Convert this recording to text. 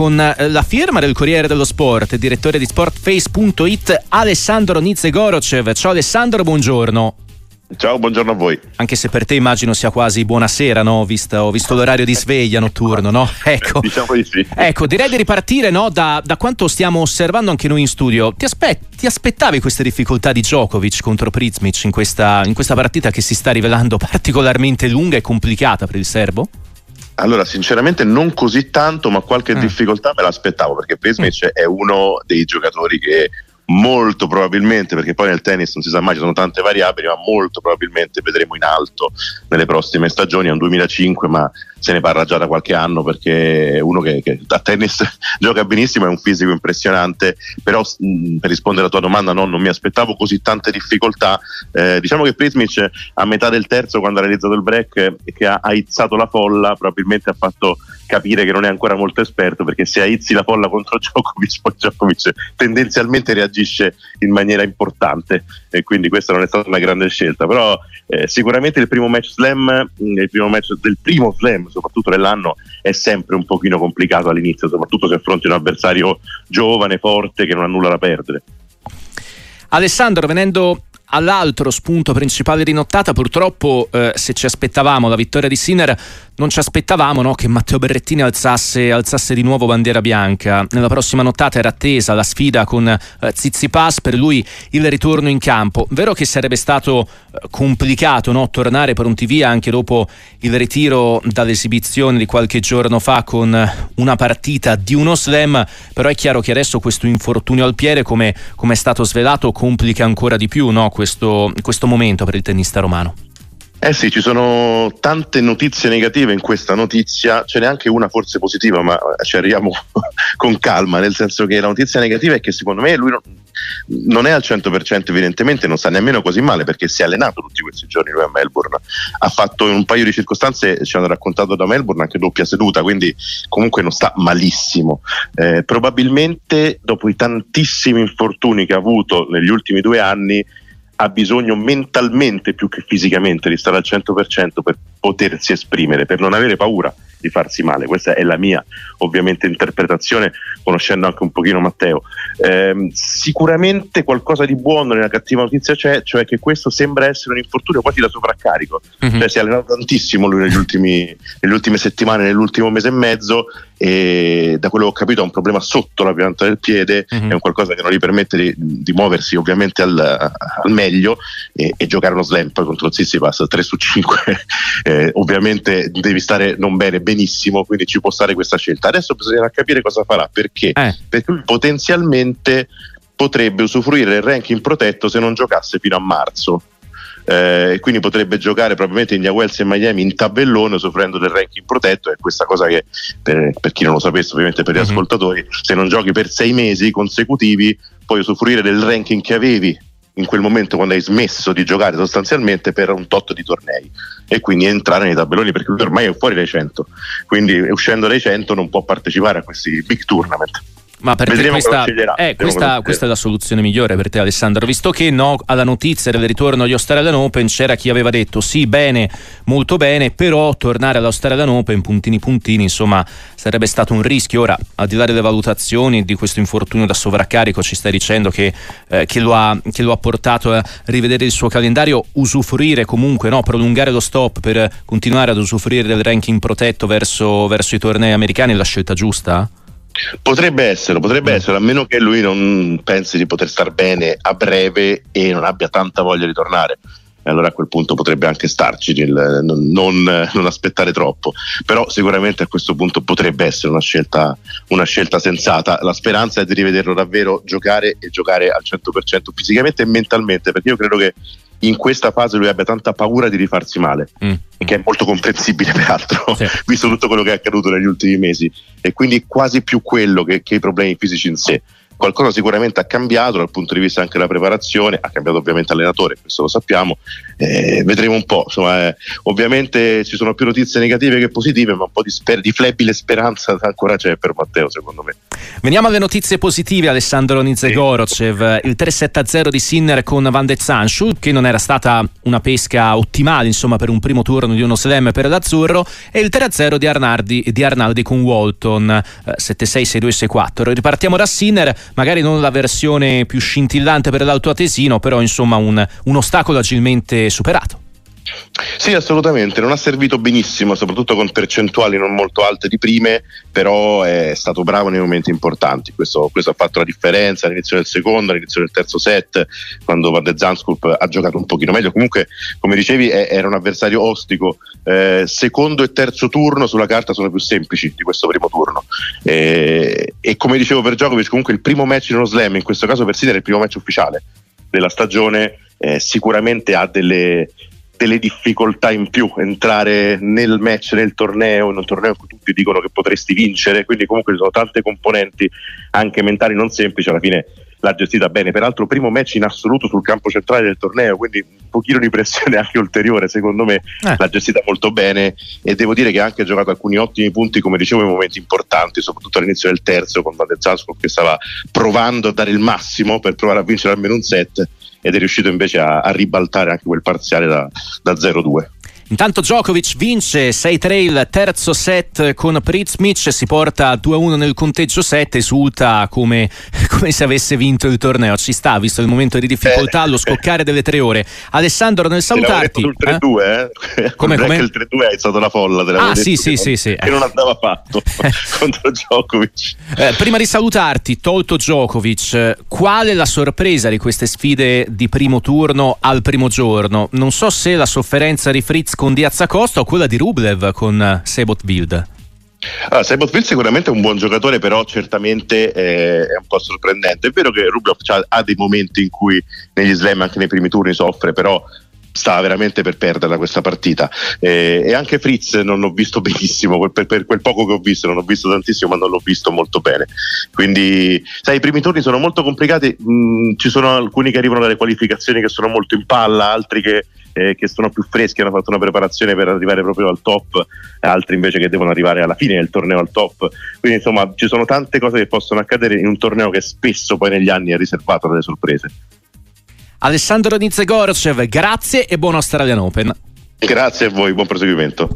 con eh, la firma del Corriere dello Sport, direttore di sportface.it Alessandro Nizegorocev. Ciao Alessandro, buongiorno. Ciao, buongiorno a voi. Anche se per te immagino sia quasi buonasera, no? Visto, ho visto l'orario di sveglia notturno, no? Ecco. Diciamo di sì. Ecco, direi di ripartire no? da, da, quanto stiamo osservando anche noi in studio. Ti, aspe- ti aspettavi queste difficoltà di Djokovic contro Prizmic in questa, in questa partita che si sta rivelando particolarmente lunga e complicata per il serbo? Allora, sinceramente non così tanto, ma qualche mm. difficoltà me l'aspettavo perché Prizmic mm. è uno dei giocatori che molto probabilmente, perché poi nel tennis non si sa mai, ci sono tante variabili, ma molto probabilmente vedremo in alto nelle prossime stagioni. È un 2005, ma se ne parla già da qualche anno perché è uno che, che a tennis gioca benissimo, è un fisico impressionante, però mh, per rispondere alla tua domanda no, non mi aspettavo così tante difficoltà. Eh, diciamo che Prismic a metà del terzo quando ha realizzato il break e che ha aizzato la folla probabilmente ha fatto capire che non è ancora molto esperto perché se aizzi la folla contro Djokovic poi Djokovic tendenzialmente reagisce in maniera importante e quindi questa non è stata una grande scelta però eh, sicuramente il primo match slam il primo match del primo slam soprattutto nell'anno, è sempre un pochino complicato all'inizio, soprattutto se affronti un avversario giovane, forte, che non ha nulla da perdere. Alessandro, venendo all'altro spunto principale di nottata, purtroppo eh, se ci aspettavamo la vittoria di Sinner, non ci aspettavamo no, che Matteo Berrettini alzasse, alzasse, di nuovo bandiera bianca. Nella prossima nottata era attesa la sfida con eh, Zizipas, per lui il ritorno in campo. Vero che sarebbe stato eh, complicato no, tornare pronti via anche dopo il ritiro dall'esibizione di qualche giorno fa con una partita di uno slam, però è chiaro che adesso questo infortunio al piede, come, come è stato svelato, complica ancora di più no, questo, questo momento per il tennista romano. Eh sì, ci sono tante notizie negative in questa notizia, ce n'è anche una forse positiva, ma ci arriviamo con calma, nel senso che la notizia negativa è che secondo me lui non, non è al 100% evidentemente, non sta nemmeno così male perché si è allenato tutti questi giorni lui a Melbourne, ha fatto in un paio di circostanze, ci hanno raccontato da Melbourne anche doppia seduta, quindi comunque non sta malissimo. Eh, probabilmente dopo i tantissimi infortuni che ha avuto negli ultimi due anni, ha bisogno mentalmente più che fisicamente di stare al 100% per potersi esprimere, per non avere paura di farsi male. Questa è la mia ovviamente interpretazione, conoscendo anche un pochino Matteo. Eh, sicuramente qualcosa di buono nella cattiva notizia c'è, cioè che questo sembra essere un infortunio quasi da sovraccarico. Mm-hmm. Cioè, si è allenato tantissimo lui negli ultimi, nelle ultime settimane, nell'ultimo mese e mezzo e da quello che ho capito ha un problema sotto la pianta del piede, mm-hmm. è un qualcosa che non gli permette di, di muoversi ovviamente al, al meglio e, e, giocare uno slam poi contro Zizipas 3 su 5 eh, ovviamente devi stare non bene, benissimo, quindi ci può stare questa scelta. Adesso bisognerà capire cosa farà, perché? Eh. Perché potenzialmente potrebbe usufruire del ranking protetto se non giocasse fino a marzo eh, quindi potrebbe giocare probabilmente in Wells e Miami in tabellone soffrendo del ranking protetto e questa cosa che per, per chi non lo sapesse ovviamente per gli mm-hmm. ascoltatori se non giochi per sei mesi consecutivi puoi usufruire del ranking che avevi in quel momento quando hai smesso di giocare sostanzialmente per un tot di tornei e quindi entrare nei tabelloni perché ormai è fuori dai 100 quindi uscendo dai 100 non può partecipare a questi big tournament ma per te questa, eh, questa, questa, è la soluzione migliore per te Alessandro, visto che no, alla notizia del ritorno agli Australian Open c'era chi aveva detto sì bene, molto bene, però tornare all'Australian Open puntini puntini insomma sarebbe stato un rischio. Ora al di là delle valutazioni di questo infortunio da sovraccarico ci stai dicendo che, eh, che, lo, ha, che lo, ha, portato a rivedere il suo calendario, usufruire comunque, no, prolungare lo stop per continuare ad usufruire del ranking protetto verso, verso i tornei americani è la scelta giusta? Potrebbe essere, potrebbe mm. essere, a meno che lui non pensi di poter star bene a breve e non abbia tanta voglia di tornare. E allora a quel punto potrebbe anche starci, nel, non, non, non, aspettare troppo. Però sicuramente a questo punto potrebbe essere una scelta, una scelta sensata. La speranza è di rivederlo davvero giocare e giocare al 100% fisicamente e mentalmente, perché io credo che in questa fase lui abbia tanta paura di rifarsi male, mm. che è molto comprensibile peraltro, sì. visto tutto quello che è accaduto negli ultimi mesi, e quindi quasi più quello che, che i problemi fisici in sé. Qualcosa sicuramente ha cambiato dal punto di vista anche della preparazione, ha cambiato ovviamente allenatore, questo lo sappiamo, eh, vedremo un po'. Insomma, eh, ovviamente ci sono più notizie negative che positive, ma un po' di, sper- di flebile speranza ancora c'è per Matteo, secondo me. Veniamo alle notizie positive, Alessandro Nizegorov, il 3-7-0 di Sinner con Van de Zanschu, che non era stata una pesca ottimale insomma, per un primo turno di uno slam per l'Azzurro, e il 3-0 di Arnaldi, di Arnaldi con Walton, 7-6-6-2-6-4. Ripartiamo da Sinner, magari non la versione più scintillante per l'Alto Atesino, però insomma un, un ostacolo agilmente superato. Sì, assolutamente, non ha servito benissimo, soprattutto con percentuali non molto alte di prime, però è stato bravo nei momenti importanti. Questo, questo ha fatto la differenza all'inizio del secondo, all'inizio del terzo set, quando Van de Zandskulp ha giocato un pochino meglio. Comunque, come dicevi, è, era un avversario ostico. Eh, secondo e terzo turno sulla carta sono più semplici di questo primo turno. Eh, e come dicevo per Djokovic, comunque il primo match in uno slam, in questo caso per Sinner è il primo match ufficiale della stagione, eh, sicuramente ha delle delle difficoltà in più entrare nel match, nel torneo, in un torneo in cui tutti dicono che potresti vincere, quindi comunque ci sono tante componenti anche mentali non semplici, alla fine l'ha gestita bene, peraltro primo match in assoluto sul campo centrale del torneo, quindi un pochino di pressione anche ulteriore, secondo me eh. l'ha gestita molto bene e devo dire che ha anche giocato alcuni ottimi punti, come dicevo, in momenti importanti, soprattutto all'inizio del terzo con Van de Zanskog che stava provando a dare il massimo per provare a vincere almeno un set ed è riuscito invece a, a ribaltare anche quel parziale da, da 0-2. Intanto Djokovic vince 6-3 il terzo set con Pritzmic, si porta 2-1 nel conteggio 7, esulta come, come, se avesse vinto il torneo. Ci sta, visto il momento di difficoltà, eh. lo scoccare delle tre ore. Alessandro, nel salutarti... Il 3-2, eh? eh? Come, come? il 3-2 è stata la folla. Ah, sì, sì, sì, sì. Che non andava fatto contro Djokovic. Eh, prima di salutarti, tolto Djokovic, qual è la sorpresa di queste sfide di primo turno al primo giorno? Non so se la sofferenza di Fritz con Diaz Acosta o quella di Rublev con eh, Sebot Wild? Allora, Sebot Wild sicuramente è un buon giocatore, però certamente è, è un po' sorprendente. È vero che Rublev ha dei momenti in cui negli slam, anche nei primi turni, soffre, però stava veramente per perderla questa partita eh, e anche Fritz non l'ho visto benissimo per, per, quel poco che ho visto non ho visto tantissimo ma non l'ho visto molto bene quindi sai i primi turni sono molto complicati mh, ci sono alcuni che arrivano dalle qualificazioni che sono molto in palla altri che eh, che sono più freschi, hanno fatto una preparazione per arrivare proprio al top, altri invece che devono arrivare alla fine del torneo al top. Quindi insomma ci sono tante cose che possono accadere in un torneo che spesso poi negli anni è riservato alle sorprese. Alessandro Nizegorcev, grazie e buon Australian Open. Grazie a voi, buon proseguimento.